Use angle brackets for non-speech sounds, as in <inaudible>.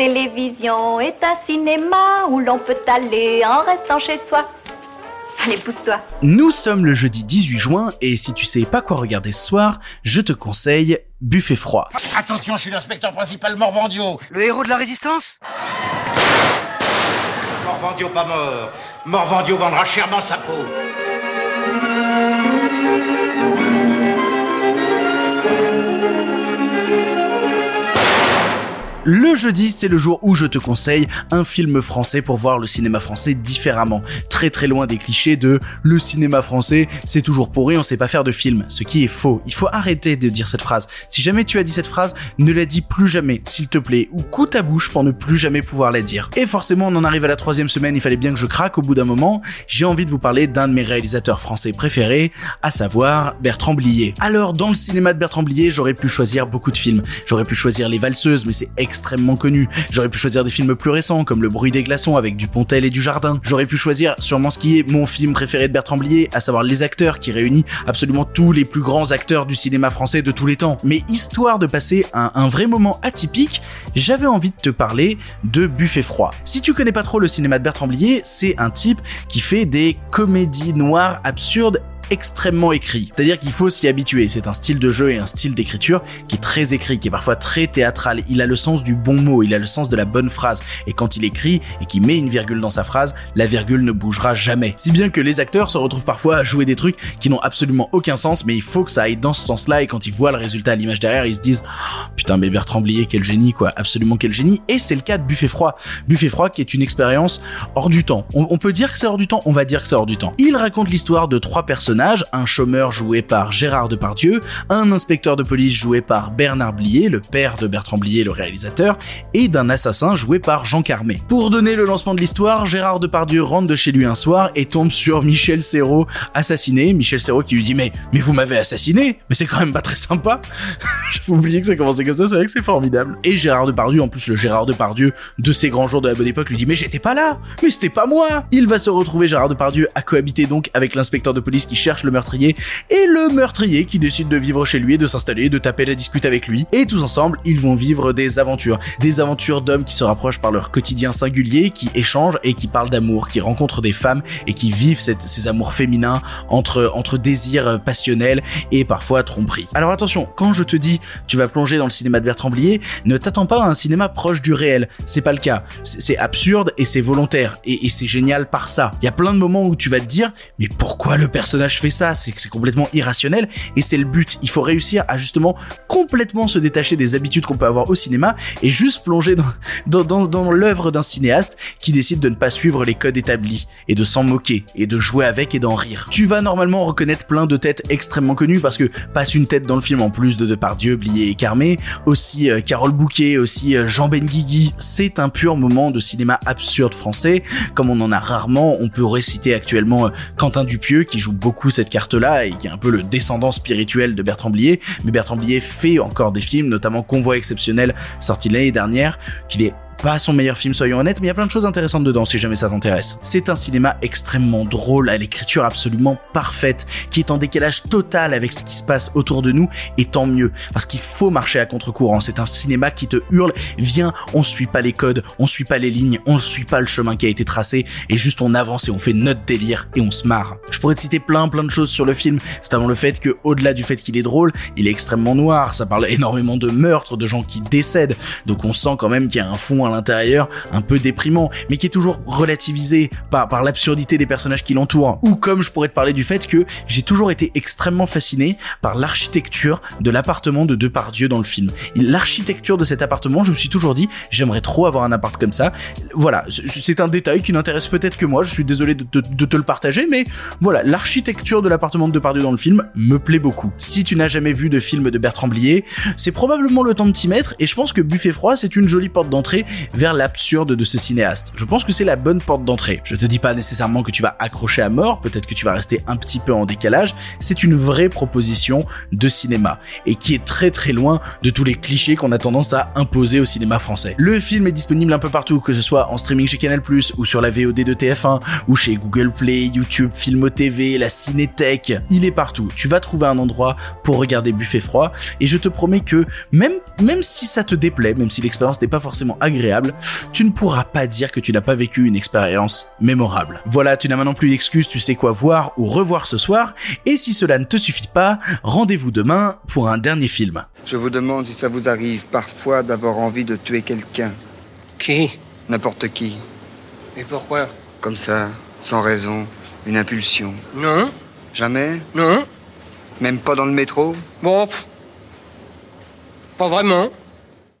télévision est un cinéma où l'on peut aller en restant chez soi. Allez, pousse-toi. Nous sommes le jeudi 18 juin et si tu sais pas quoi regarder ce soir, je te conseille Buffet froid. Attention, je suis l'inspecteur principal Morvandio. Le héros de la résistance? Morvandio pas mort. Morvandio vendra chèrement sa peau. Le jeudi, c'est le jour où je te conseille un film français pour voir le cinéma français différemment. Très très loin des clichés de le cinéma français, c'est toujours pourri, on sait pas faire de film. Ce qui est faux. Il faut arrêter de dire cette phrase. Si jamais tu as dit cette phrase, ne la dis plus jamais, s'il te plaît, ou coupe ta bouche pour ne plus jamais pouvoir la dire. Et forcément, on en arrive à la troisième semaine, il fallait bien que je craque au bout d'un moment. J'ai envie de vous parler d'un de mes réalisateurs français préférés, à savoir Bertrand Blier. Alors, dans le cinéma de Bertrand Blier, j'aurais pu choisir beaucoup de films. J'aurais pu choisir Les Valseuses, mais c'est extrêmement connu. J'aurais pu choisir des films plus récents comme Le bruit des glaçons avec Dupontel et du Jardin. J'aurais pu choisir sûrement ce qui est mon film préféré de Bertrand Blier, à savoir Les Acteurs, qui réunit absolument tous les plus grands acteurs du cinéma français de tous les temps. Mais histoire de passer un, un vrai moment atypique, j'avais envie de te parler de Buffet froid. Si tu connais pas trop le cinéma de Bertrand Blier, c'est un type qui fait des comédies noires absurdes extrêmement écrit. C'est-à-dire qu'il faut s'y habituer. C'est un style de jeu et un style d'écriture qui est très écrit, qui est parfois très théâtral. Il a le sens du bon mot, il a le sens de la bonne phrase. Et quand il écrit et qu'il met une virgule dans sa phrase, la virgule ne bougera jamais. Si bien que les acteurs se retrouvent parfois à jouer des trucs qui n'ont absolument aucun sens, mais il faut que ça aille dans ce sens-là et quand ils voient le résultat à l'image derrière, ils se disent oh, putain mais Bertrand Blier quel génie quoi, absolument quel génie. Et c'est le cas de Buffet froid. Buffet froid qui est une expérience hors du temps. On, on peut dire que c'est hors du temps, on va dire que c'est hors du temps. Il raconte l'histoire de trois personnages, un chômeur joué par Gérard Depardieu, un inspecteur de police joué par Bernard Blier, le père de Bertrand Blier, le réalisateur, et d'un assassin joué par Jean Carmé. Pour donner le lancement de l'histoire, Gérard Depardieu rentre de chez lui un soir et tombe sur Michel Serrault assassiné. Michel Serrault qui lui dit mais mais vous m'avez assassiné, mais c'est quand même pas très sympa. <laughs> J'avais oublié que ça commençait comme ça, c'est vrai que c'est formidable. Et Gérard Depardieu, en plus le Gérard Depardieu de ses grands jours de la bonne époque, lui dit mais j'étais pas là, mais c'était pas moi. Il va se retrouver Gérard Depardieu à cohabiter donc avec l'inspecteur de police qui cherche le meurtrier et le meurtrier qui décide de vivre chez lui et de s'installer, de taper la discute avec lui. Et tous ensemble, ils vont vivre des aventures, des aventures d'hommes qui se rapprochent par leur quotidien singulier, qui échangent et qui parlent d'amour, qui rencontrent des femmes et qui vivent ces amours féminins entre entre désirs passionnels et parfois tromperies. Alors attention, quand je te dis tu vas plonger dans le cinéma de Bertrand Blier, ne t'attends pas à un cinéma proche du réel. C'est pas le cas. C'est absurde et c'est volontaire et, et c'est génial par ça. Il y a plein de moments où tu vas te dire mais pourquoi le personnage fait ça C'est complètement irrationnel et c'est le but. Il faut réussir à justement complètement se détacher des habitudes qu'on peut avoir au cinéma et juste plonger dans l'œuvre d'un cinéaste qui décide de ne pas suivre les codes établis et de s'en moquer et de jouer avec et d'en rire. Tu vas normalement reconnaître plein de têtes extrêmement connues parce que passe une tête dans le film en plus de Depardieu, Blier et Carmé, aussi euh, Carole Bouquet, aussi euh, Jean Benguigui. C'est un pur moment de cinéma absurde français, comme on en a rarement. On peut réciter actuellement euh, Quentin Dupieux qui joue beaucoup cette carte-là et qui est un peu le descendant spirituel de Bertrand Blier. Mais Bertrand Blier fait encore des films, notamment Convoi exceptionnel, sorti l'année dernière, qu'il est pas son meilleur film, soyons honnêtes, mais il y a plein de choses intéressantes dedans si jamais ça t'intéresse. C'est un cinéma extrêmement drôle, à l'écriture absolument parfaite, qui est en décalage total avec ce qui se passe autour de nous, et tant mieux, parce qu'il faut marcher à contre-courant. C'est un cinéma qui te hurle, viens, on suit pas les codes, on suit pas les lignes, on suit pas le chemin qui a été tracé, et juste on avance et on fait notre délire, et on se marre. Je pourrais te citer plein plein de choses sur le film, notamment le fait que, au-delà du fait qu'il est drôle, il est extrêmement noir, ça parle énormément de meurtres, de gens qui décèdent, donc on sent quand même qu'il y a un fond l'intérieur un peu déprimant, mais qui est toujours relativisé par, par l'absurdité des personnages qui l'entourent. Ou comme je pourrais te parler du fait que j'ai toujours été extrêmement fasciné par l'architecture de l'appartement de Depardieu dans le film. L'architecture de cet appartement, je me suis toujours dit, j'aimerais trop avoir un appart comme ça. Voilà, c'est un détail qui n'intéresse peut-être que moi, je suis désolé de te le partager, mais voilà, l'architecture de l'appartement de Depardieu dans le film me plaît beaucoup. Si tu n'as jamais vu de film de Bertrand Blier, c'est probablement le temps de t'y mettre, et je pense que Buffet froid, c'est une jolie porte d'entrée vers l'absurde de ce cinéaste. Je pense que c'est la bonne porte d'entrée. Je te dis pas nécessairement que tu vas accrocher à mort, peut-être que tu vas rester un petit peu en décalage, c'est une vraie proposition de cinéma, et qui est très très loin de tous les clichés qu'on a tendance à imposer au cinéma français. Le film est disponible un peu partout, que ce soit en streaming chez Canal+, ou sur la VOD de TF1, ou chez Google Play, YouTube, Filmo TV, la Cinétech. Il est partout. Tu vas trouver un endroit pour regarder Buffet froid, et je te promets que même, même si ça te déplaît, même si l'expérience n'est pas forcément agréable, agréable, tu ne pourras pas dire que tu n'as pas vécu une expérience mémorable. Voilà, tu n'as maintenant plus d'excuses, tu sais quoi voir ou revoir ce soir, et si cela ne te suffit pas, rendez-vous demain pour un dernier film. Je vous demande si ça vous arrive parfois d'avoir envie de tuer quelqu'un. Qui? N'importe qui. Et pourquoi? Comme ça, sans raison. Une impulsion. Non, Jamais? Non. Même pas dans le métro? Bon, pff, pas vraiment.